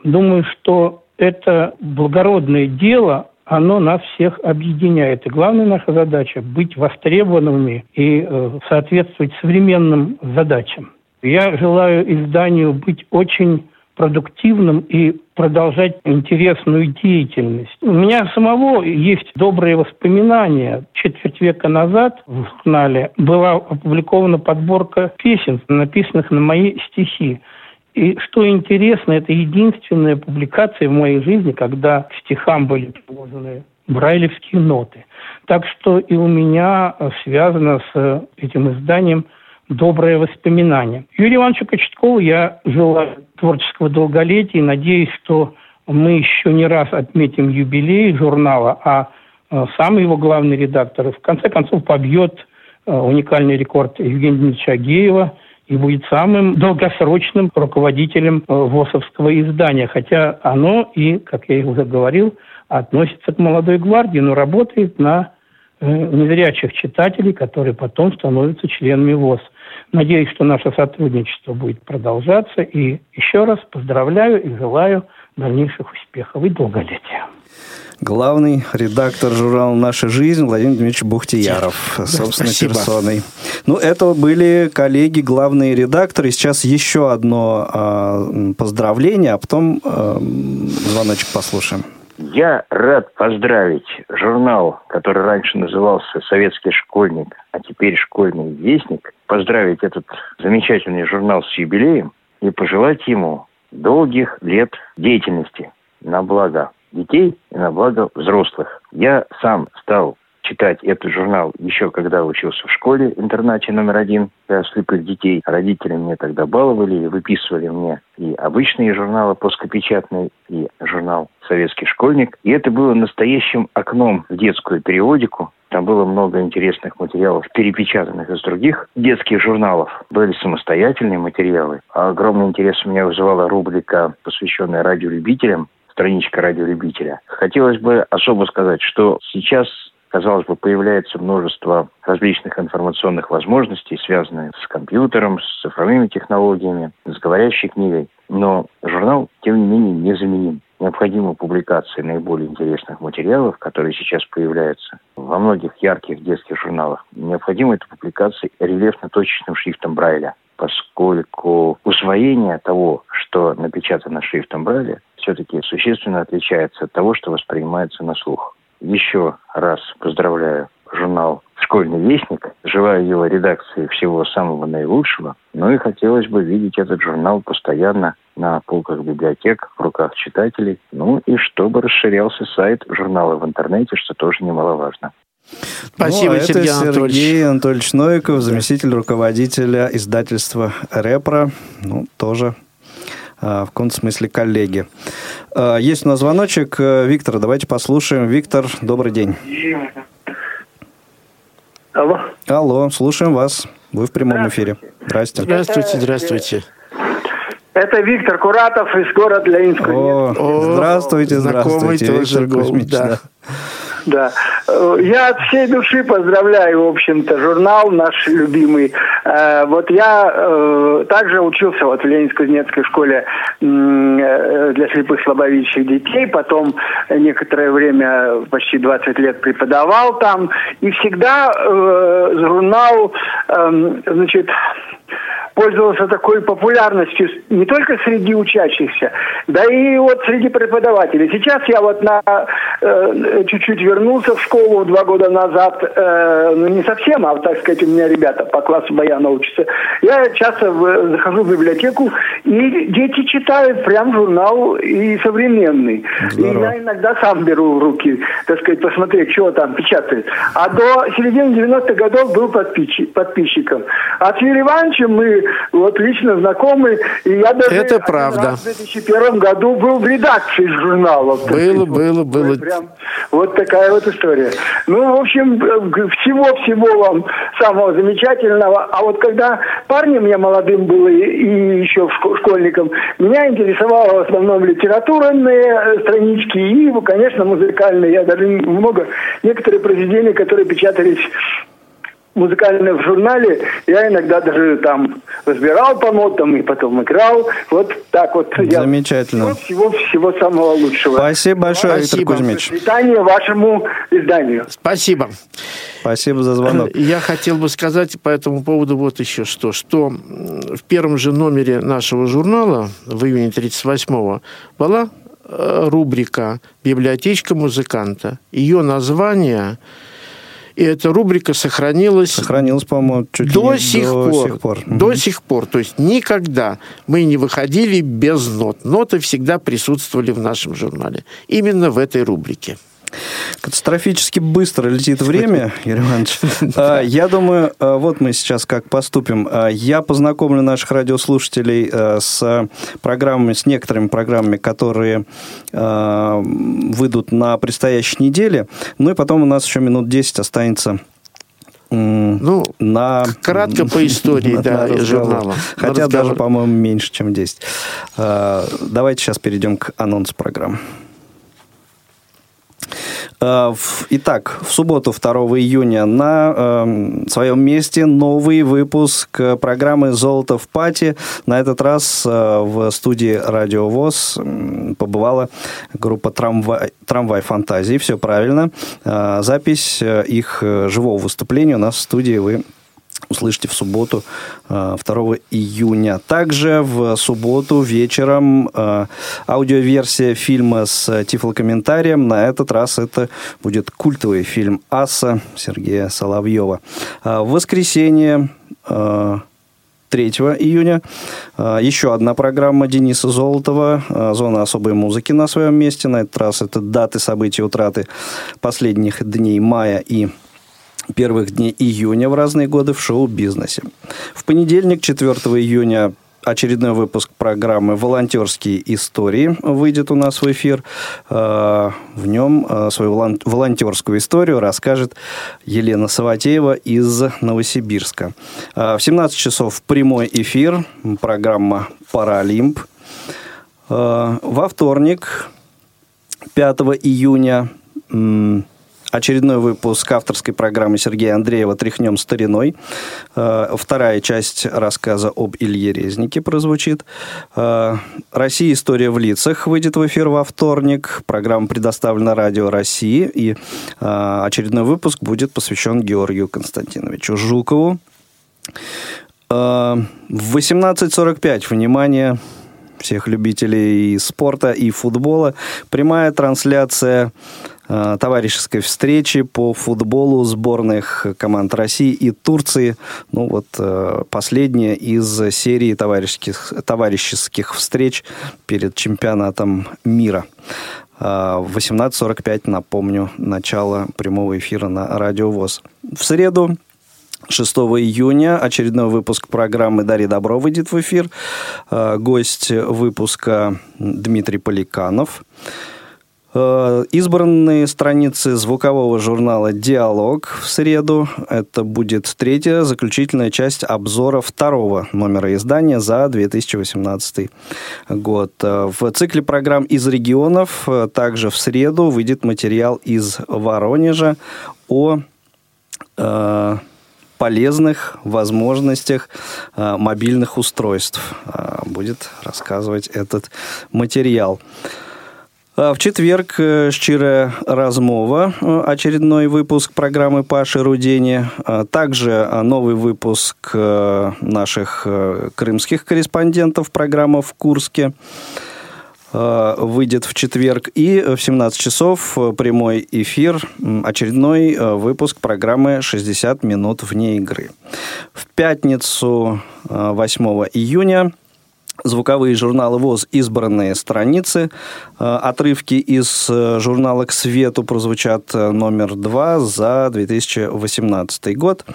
Думаю, что это благородное дело, оно нас всех объединяет. И главная наша задача – быть востребованными и э, соответствовать современным задачам. Я желаю изданию быть очень продуктивным и продолжать интересную деятельность. У меня самого есть добрые воспоминания. Четверть века назад в журнале была опубликована подборка песен, написанных на мои стихи. И что интересно, это единственная публикация в моей жизни, когда к стихам были приложены брайлевские ноты. Так что и у меня связано с этим изданием доброе воспоминание. Юрию Ивановичу Кочеткову я желаю творческого долголетия и надеюсь, что мы еще не раз отметим юбилей журнала, а э, сам его главный редактор в конце концов побьет э, уникальный рекорд Евгения Дмитриевича Агеева – и будет самым долгосрочным руководителем э, ВОСовского издания. Хотя оно и, как я уже говорил, относится к молодой гвардии, но работает на э, незрячих читателей, которые потом становятся членами ВОЗ. Надеюсь, что наше сотрудничество будет продолжаться. И еще раз поздравляю и желаю дальнейших успехов и долголетия главный редактор журнала «Наша жизнь» Владимир Дмитриевич Бухтияров, да, собственной спасибо. персоной. Ну, это были коллеги, главные редакторы. Сейчас еще одно э, поздравление, а потом э, звоночек послушаем. Я рад поздравить журнал, который раньше назывался «Советский школьник», а теперь «Школьный вестник», поздравить этот замечательный журнал с юбилеем и пожелать ему долгих лет деятельности на благо детей и на благо взрослых. Я сам стал читать этот журнал еще когда учился в школе, интернате номер один для слепых детей. Родители мне тогда баловали и выписывали мне и обычные журналы плоскопечатные, и журнал «Советский школьник». И это было настоящим окном в детскую периодику. Там было много интересных материалов, перепечатанных из других детских журналов. Были самостоятельные материалы. А огромный интерес у меня вызывала рубрика, посвященная радиолюбителям страничка радиолюбителя. Хотелось бы особо сказать, что сейчас казалось бы, появляется множество различных информационных возможностей, связанных с компьютером, с цифровыми технологиями, с говорящей книгой. Но журнал, тем не менее, незаменим. Необходима публикация наиболее интересных материалов, которые сейчас появляются во многих ярких детских журналах. Необходима эта публикация рельефно-точечным шрифтом Брайля, поскольку усвоение того, что напечатано шрифтом Брайля, все-таки существенно отличается от того, что воспринимается на слух. Еще раз поздравляю журнал «Школьный вестник». Желаю его редакции всего самого наилучшего. Ну и хотелось бы видеть этот журнал постоянно на полках библиотек, в руках читателей. Ну и чтобы расширялся сайт журнала в интернете, что тоже немаловажно. Спасибо, ну, а Сергей это Анатольевич. Сергей Анатольевич Новиков, заместитель руководителя издательства «Репро». Ну, тоже в каком-то смысле коллеги. А, есть у нас звоночек. Э, Виктор, давайте послушаем. Виктор, добрый день. Алло. Алло, слушаем вас. Вы в прямом эфире. Здрасте. Здравствуйте, здравствуйте. Это Виктор Куратов из города Ленинска. О, здравствуйте, здравствуйте, Виктор Кузьмич. Да. да. Да. Я от всей души поздравляю, в общем-то, журнал наш любимый. Э, вот я э, также учился вот в Ленинско-Кузнецкой школе э, для слепых слабовидящих детей, потом некоторое время, почти 20 лет преподавал там, и всегда журнал, эм, значит, пользовался такой популярностью не только среди учащихся, да и вот среди преподавателей. Сейчас я вот на э, чуть-чуть вернулся в школу два года назад, э, ну не совсем, а так сказать, у меня ребята по классу баяна учатся. Я часто в, захожу в библиотеку, и дети читают прям журнал и современный. Здорово. И я иногда сам беру в руки, так сказать, посмотреть, что там печатают. А до середины 90-х годов был подписчик, подписчиком. А с Юрием Ивановичем мы вот лично знакомы. И я даже Это правда. в 2001 году был в редакции журнала. Было, было, было. Прям вот такая вот история. Ну, в общем, всего-всего вам самого замечательного. А вот когда парнем я молодым был и, и еще школьником, меня интересовало в основном литературные э, странички и, конечно, музыкальные. Я даже много, некоторые произведения, которые печатались музыкальном журнале я иногда даже там разбирал по нотам и потом играл. Вот так вот. Замечательно. Всего, всего самого лучшего. Спасибо большое, Спасибо. Виктор Кузьмич. До вашему изданию. Спасибо. Спасибо за звонок. [CLEARS THROAT] Я хотел бы сказать по этому поводу вот еще что. Что в первом же номере нашего журнала в июне 1938-го была э, рубрика «Библиотечка музыканта». Ее название и эта рубрика сохранилась... Сохранилась, по-моему, чуть до ли сих до пор. сих пор. До сих пор. То есть никогда мы не выходили без нот. Ноты всегда присутствовали в нашем журнале. Именно в этой рубрике. Катастрофически быстро летит время, [LAUGHS] Юрий Иванович. А, я думаю, а, вот мы сейчас как поступим. А, я познакомлю наших радиослушателей с программами, с некоторыми программами, которые выйдут на предстоящей неделе. Ну и потом у нас еще минут 10 останется ну, на... Кратко по истории, [LAUGHS] на, да, на журнала. Хотя даже, по-моему, меньше, чем 10. Давайте сейчас перейдем к анонсу программы. Э, итак, в субботу, 2 июня, на э, своем месте новый выпуск программы «Золото в пати». На этот раз э, в студии «Радио ВОЗ» побывала группа «Трамвай, Трамвай фантазии». Все правильно. Э, запись э, их живого выступления у нас в студии вы услышите в субботу 2 э, июня. Также в субботу вечером э, аудиоверсия фильма с тифлокомментарием. На этот раз это будет культовый фильм «Аса» Сергея Соловьева. Э, в воскресенье 3 июня. Еще одна программа Дениса Золотова «Зона особой музыки» на своем месте. На этот раз это даты событий утраты последних дней мая и первых дней июня в разные годы в шоу-бизнесе. В понедельник, 4 июня, очередной выпуск программы «Волонтерские истории» выйдет у нас в эфир. А, в нем а, свою волонтерскую историю расскажет Елена Саватеева из Новосибирска. А, в 17 часов прямой эфир, программа «Паралимп». Во вторник, 5 июня, очередной выпуск авторской программы Сергея Андреева «Тряхнем стариной». Э, вторая часть рассказа об Илье Резнике прозвучит. Э, «Россия. История в лицах» выйдет в эфир во вторник. Программа предоставлена Радио России. И э, очередной выпуск будет посвящен Георгию Константиновичу Жукову. В 18.45, внимание, всех любителей спорта и футбола, прямая трансляция Э, товарищеской встречи по футболу сборных команд России и Турции. Ну вот э, последняя из серии товарищеских, товарищеских встреч перед чемпионатом мира. Э, в 18.45, напомню, начало прямого эфира на Радио ВОЗ. В среду 6 июня очередной выпуск программы «Дарья Добро» выйдет в эфир. Гость выпуска Дмитрий Поликанов. Э, избранные страницы звукового журнала «Диалог» в среду. Это будет третья заключительная часть обзора второго номера издания за 2018 год. Э, в цикле программ из регионов э, также в среду выйдет материал из Воронежа о э, полезных возможностях э, мобильных устройств. Э, будет рассказывать этот материал. В четверг «Щирая размова», очередной выпуск программы Паши Рудени. Также новый выпуск наших крымских корреспондентов, программа «В Курске» выйдет в четверг. И в 17 часов прямой эфир, очередной выпуск программы «60 минут вне игры». В пятницу 8 июня звуковые журналы ВОЗ «Избранные страницы». Э, отрывки из э, журнала «К свету» прозвучат э, номер два за 2018 год.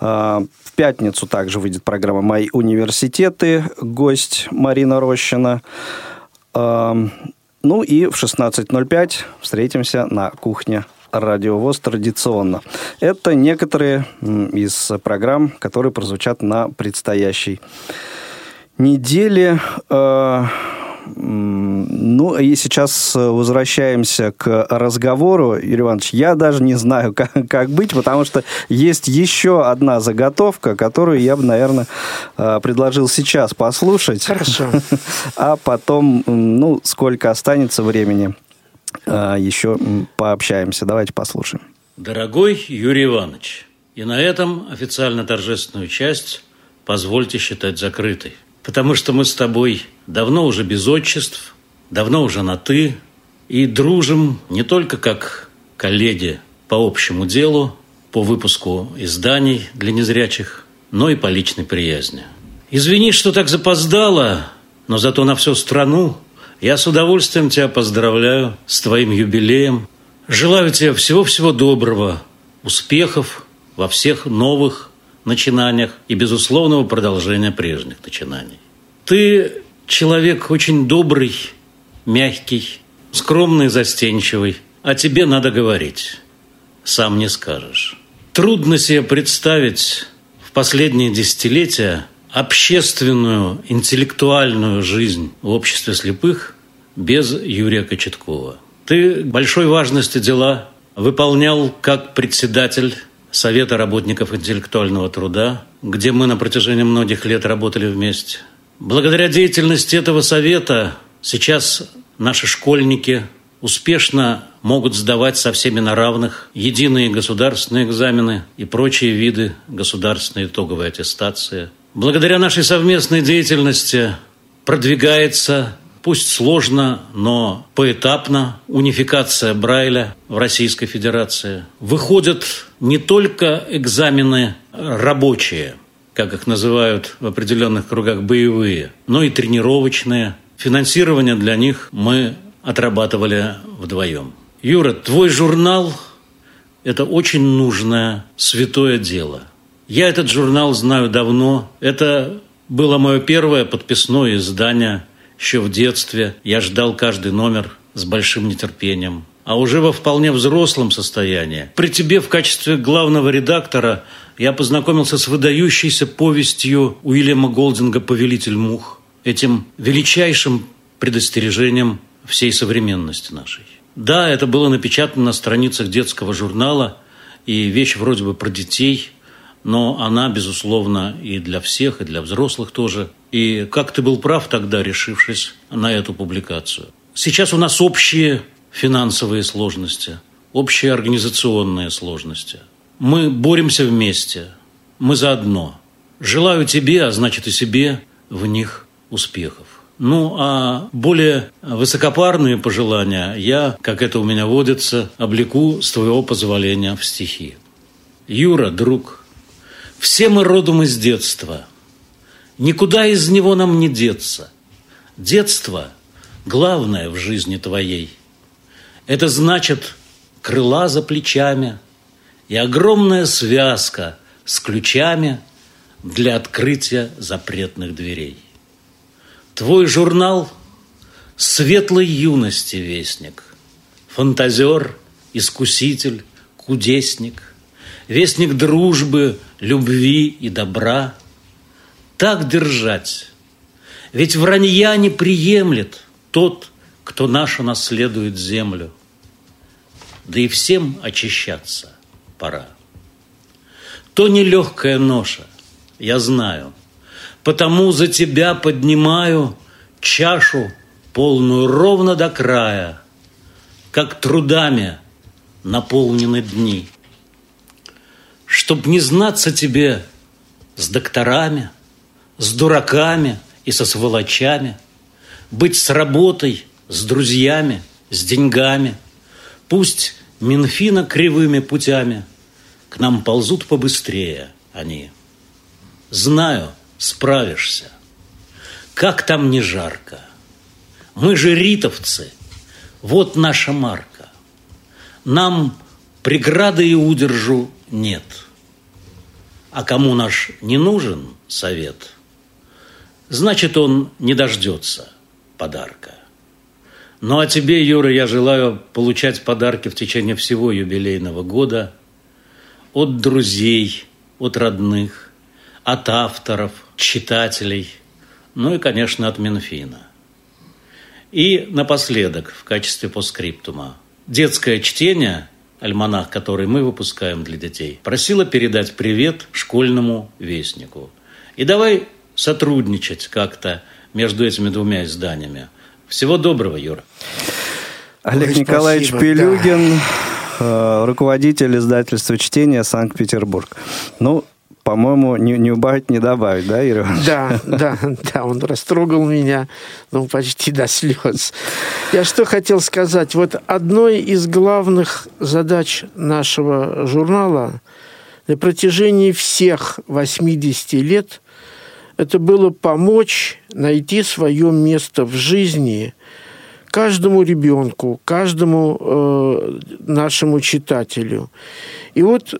В пятницу также выйдет программа «Мои университеты». Гость Марина Рощина. Ну и в 16.05 встретимся на кухне радиовоз традиционно. Это некоторые из программ, которые прозвучат на предстоящей недели. Э, ну, и сейчас возвращаемся к разговору. Юрий Иванович, я даже не знаю, [LAUGHS] как, как быть, потому что есть еще одна заготовка, которую я бы, наверное, э, предложил сейчас послушать. Хорошо. [LAUGHS] А потом, ну, сколько останется времени, э, еще пообщаемся. Давайте послушаем. Дорогой Юрий Иванович, и на этом официально торжественную часть позвольте считать закрытой потому что мы с тобой давно уже без отчеств, давно уже на «ты», и дружим не только как коллеги по общему делу, по выпуску изданий для незрячих, но и по личной приязни. Извини, что так запоздало, но зато на всю страну я с удовольствием тебя поздравляю с твоим юбилеем. Желаю тебе всего-всего доброго, успехов во всех новых начинаниях и безусловного продолжения прежних начинаний. Ты человек очень добрый, мягкий, скромный, застенчивый, а тебе надо говорить. Сам не скажешь. Трудно себе представить в последние десятилетия общественную, интеллектуальную жизнь в обществе слепых без Юрия Кочеткова. Ты большой важности дела выполнял как председатель Совета работников интеллектуального труда, где мы на протяжении многих лет работали вместе. Благодаря деятельности этого совета сейчас наши школьники успешно могут сдавать со всеми на равных единые государственные экзамены и прочие виды государственной итоговой аттестации. Благодаря нашей совместной деятельности продвигается пусть сложно, но поэтапно, унификация Брайля в Российской Федерации. Выходят не только экзамены рабочие, как их называют в определенных кругах, боевые, но и тренировочные. Финансирование для них мы отрабатывали вдвоем. Юра, твой журнал – это очень нужное, святое дело. Я этот журнал знаю давно. Это было мое первое подписное издание еще в детстве. Я ждал каждый номер с большим нетерпением. А уже во вполне взрослом состоянии. При тебе в качестве главного редактора я познакомился с выдающейся повестью Уильяма Голдинга «Повелитель мух», этим величайшим предостережением всей современности нашей. Да, это было напечатано на страницах детского журнала, и вещь вроде бы про детей, но она, безусловно, и для всех, и для взрослых тоже. И как ты был прав тогда, решившись на эту публикацию. Сейчас у нас общие финансовые сложности, общие организационные сложности. Мы боремся вместе, мы заодно. Желаю тебе, а значит и себе, в них успехов. Ну, а более высокопарные пожелания я, как это у меня водится, облеку с твоего позволения в стихи. Юра, друг, все мы родом из детства. Никуда из него нам не деться. Детство – главное в жизни твоей. Это значит крыла за плечами и огромная связка с ключами для открытия запретных дверей. Твой журнал – светлой юности вестник, фантазер, искуситель, кудесник – вестник дружбы, любви и добра. Так держать. Ведь вранья не приемлет тот, кто нашу наследует землю. Да и всем очищаться пора. То нелегкая ноша, я знаю, потому за тебя поднимаю чашу, полную ровно до края, как трудами наполнены дни – чтоб не знаться тебе с докторами, с дураками и со сволочами, быть с работой, с друзьями, с деньгами. Пусть Минфина кривыми путями к нам ползут побыстрее они. Знаю, справишься. Как там не жарко. Мы же ритовцы. Вот наша марка. Нам преграды и удержу нет – а кому наш не нужен совет, значит, он не дождется подарка. Ну а тебе, Юра, я желаю получать подарки в течение всего юбилейного года от друзей, от родных, от авторов, читателей, ну и, конечно, от Минфина. И напоследок, в качестве постскриптума, детское чтение – альманах, который мы выпускаем для детей, просила передать привет школьному вестнику. И давай сотрудничать как-то между этими двумя изданиями. Всего доброго, Юра. Олег Ой, Николаевич спасибо, Пелюгин, да. Э, руководитель издательства чтения Санкт-Петербург. Ну, по-моему, не, не убавить, не добавить, да, Ира? Да, да, да, он растрогал меня, ну, почти до слез. Я что хотел сказать, вот одной из главных задач нашего журнала на протяжении всех 80 лет это было помочь найти свое место в жизни каждому ребенку, каждому э, нашему читателю. И вот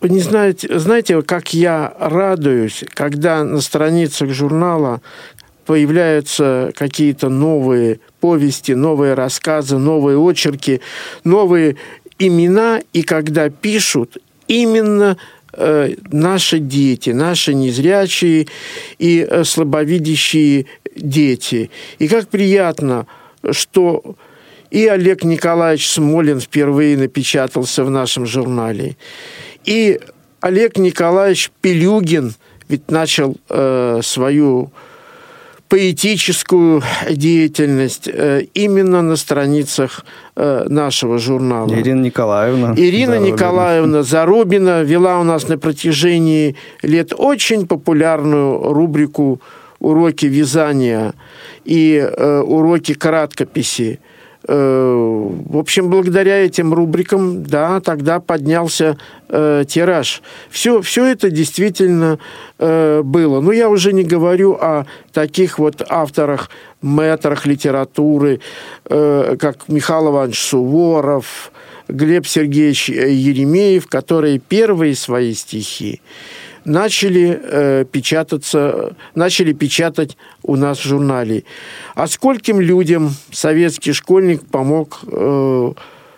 не знаете, знаете, как я радуюсь, когда на страницах журнала появляются какие-то новые повести, новые рассказы, новые очерки, новые имена, и когда пишут именно наши дети, наши незрячие и э, слабовидящие дети. И как приятно, что и Олег Николаевич Смолин впервые напечатался в нашем журнале, и Олег Николаевич Пелюгин ведь начал э, свою поэтическую деятельность э, именно на страницах э, нашего журнала. Ирина Николаевна. Ирина Зарубина. Николаевна Зарубина вела у нас на протяжении лет очень популярную рубрику «Уроки вязания» и э, «Уроки краткописи». Э, в общем, благодаря этим рубрикам, да, тогда поднялся э, тираж. Все, все это действительно э, было. Но я уже не говорю о таких вот авторах, мэтрах литературы, э, как Михаил Иванович Суворов, Глеб Сергеевич Еремеев, которые первые свои стихи начали э, печататься, начали печатать у нас в журнале. А скольким людям советский школьник помог э,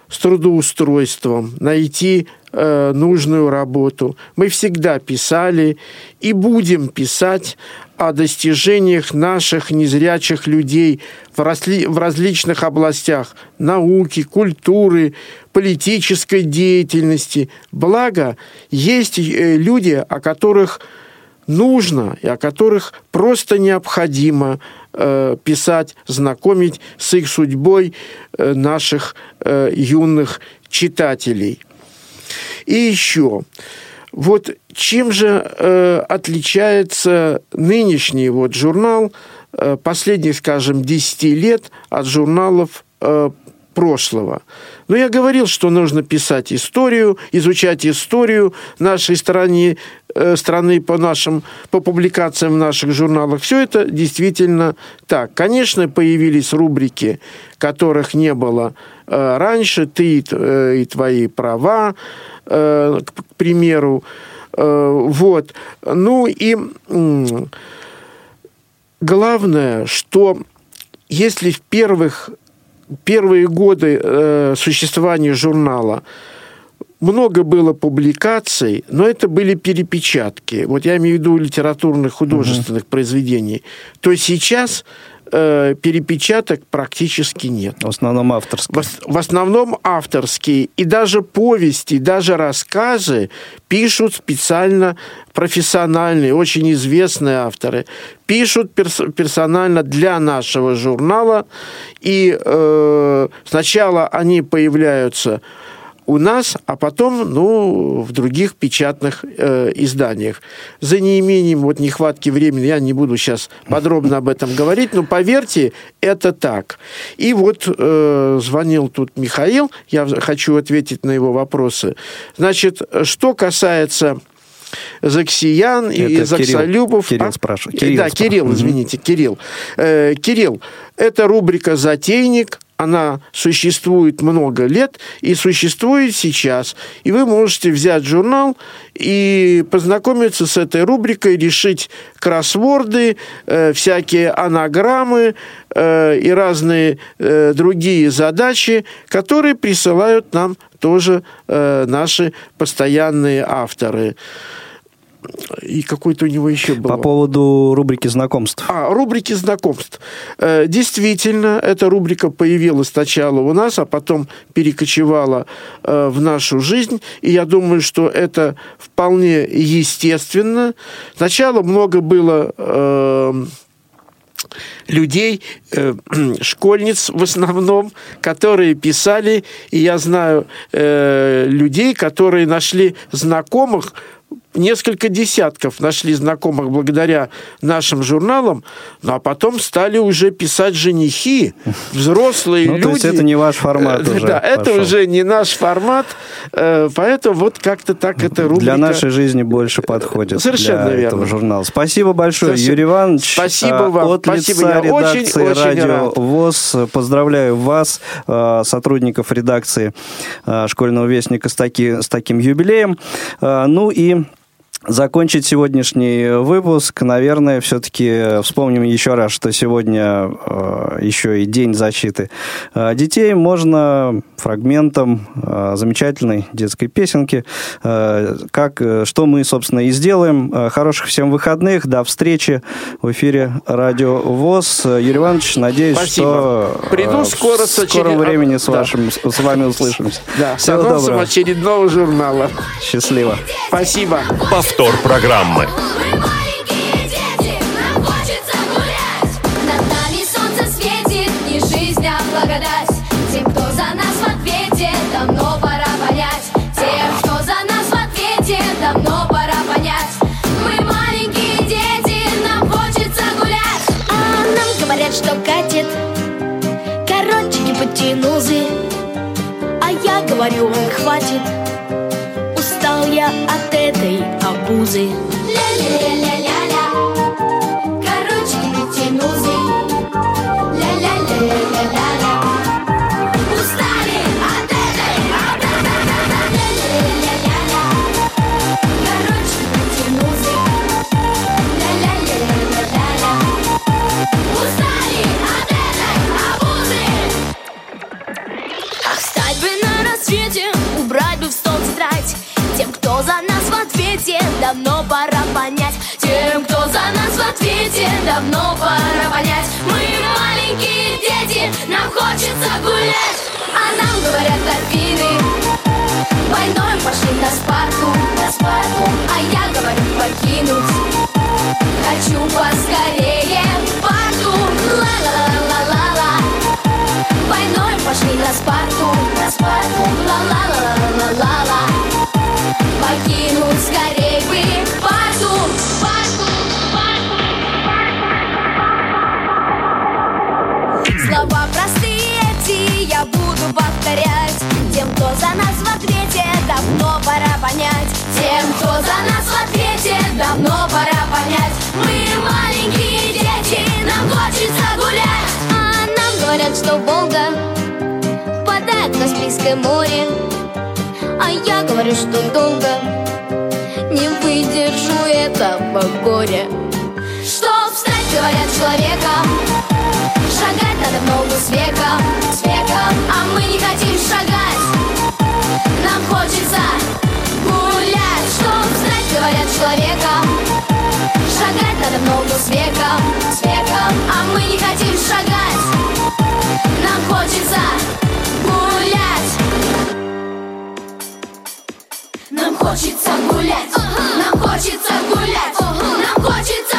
с трудоустройством, найти э, нужную работу. Мы всегда писали и будем писать о достижениях наших незрячих людей в, разли, в различных областях науки, культуры, политической деятельности. Благо, есть э, люди, о которых нужно и о которых просто необходимо э, писать, знакомить с их судьбой э, наших юных читателей. И еще, вот чем же э, отличается нынешний вот журнал э, последних, скажем, 10 лет от журналов э, прошлого? Но я говорил, что нужно писать историю, изучать историю нашей страны, э, страны по нашим по публикациям в наших журналах. Все это действительно так. Конечно, появились рубрики, которых не было э, раньше. Ты и, э, твои права, к, примеру. Вот. Ну и главное, что если в первых первые годы э, существования журнала много было публикаций, но это были перепечатки. Вот я имею в виду литературных, художественных угу. произведений. То сейчас э, перепечаток практически нет. В основном авторские. В, в основном авторские. И даже повести, даже рассказы пишут специально профессиональные, очень известные авторы. Пишут перс персонально для нашего журнала. И э, сначала они появляются у нас, а потом, ну, в других печатных э, изданиях. За неимением вот нехватки времени я не буду сейчас подробно об этом говорить, но поверьте, это так. И вот э, звонил тут Михаил, я хочу ответить на его вопросы. Значит, что касается Заксиян и Заксолюбов. Кирилл, Кирилл а? спрашивает. Кирилл да, спрашивает. Кирилл, извините, Кирилл. Э, Кирилл, это рубрика «Затейник», она существует много лет и существует сейчас. И вы можете взять журнал и познакомиться с этой рубрикой, решить кроссворды, э, всякие анаграммы э, и разные э, другие задачи, которые присылают нам тоже э, наши постоянные авторы и какой-то у него еще был. По поводу рубрики знакомств. А, рубрики знакомств. Э, действительно, эта рубрика появилась сначала у нас, а потом перекочевала э, в нашу жизнь. И я думаю, что это вполне естественно. Сначала много было э, людей, э, [CLEARS THROAT] школьниц в основном, которые писали, и я знаю э, людей, которые нашли знакомых несколько десятков нашли знакомых благодаря нашим журналам, ну а потом стали уже писать женихи, [LAUGHS] взрослые ну, люди. То есть это не ваш формат э, уже Да, это уже не наш формат, э, поэтому вот как-то так эта рубрика... Для нашей жизни больше подходит Совершенно для верно. этого журнала. Спасибо большое, Совсем... Юрий Иванович. Спасибо вам. От Спасибо. лица Я редакции очень, очень «Радио рад. ВОЗ» поздравляю вас, э, сотрудников редакции «Школьного вестника» с, таки, с таким юбилеем. Ну и закончить сегодняшний выпуск, наверное, все-таки вспомним еще раз, что сегодня э, еще и День защиты э, детей. Можно фрагментом э, замечательной детской песенки, э, как, э, что мы, собственно, и сделаем. Э, хороших всем выходных, до встречи в эфире Радио ВОЗ. Юрий Иванович, надеюсь, Спасибо. что Приду э, скоро в скором очеред... времени с, да. вашим, с вами услышимся. Да, Всего доброго. очередного журнала. Счастливо. Спасибо. Повтор программы. Над нами солнце светит, не жизнь, а благодать. Тем, кто за нас в ответе, давно пора понять. Тем, кто за нас в ответе, давно пора понять. Мы маленькие дети, нам хочется гулять. А нам говорят, что катит, корончики потянуть. говорю, хватит Устал я от этой обузы Ля-ля-ля-ля-ля. Короче, тянузы Ля-ля-ля-ля-ля-ля. Устали от этой, от этой. Ля-ля-ля-ля-ля Короче, тянузы Ля-ля-ля-ля-ля-ля. Устали от этой обузы Ах, встать бы на рассвете, убрать бы в стол тетрадь. Тем, кто за нас в ответе, давно пора понять? Тем, кто за нас в ответе, давно пора понять. Мы маленькие дети, нам хочется гулять. А нам говорят Афины Войной пошли на Спарту, давно пора понять. Мы маленькие дети, нам хочется гулять. А нам говорят, что Волга впадает в Каспийское море. А я говорю, что долго не выдержу этого горя. Чтоб стать, говорят, человеком Шагать надо в ногу с веком, с веком. А мы не хотим шагать Нам хочется гулять, чтоб стать, говорят, человеком. Шагать надо много ногу с веком, с веком, а мы не хотим шагать. Нам хочется гулять. Нам хочется гулять. Нам хочется гулять. Нам хочется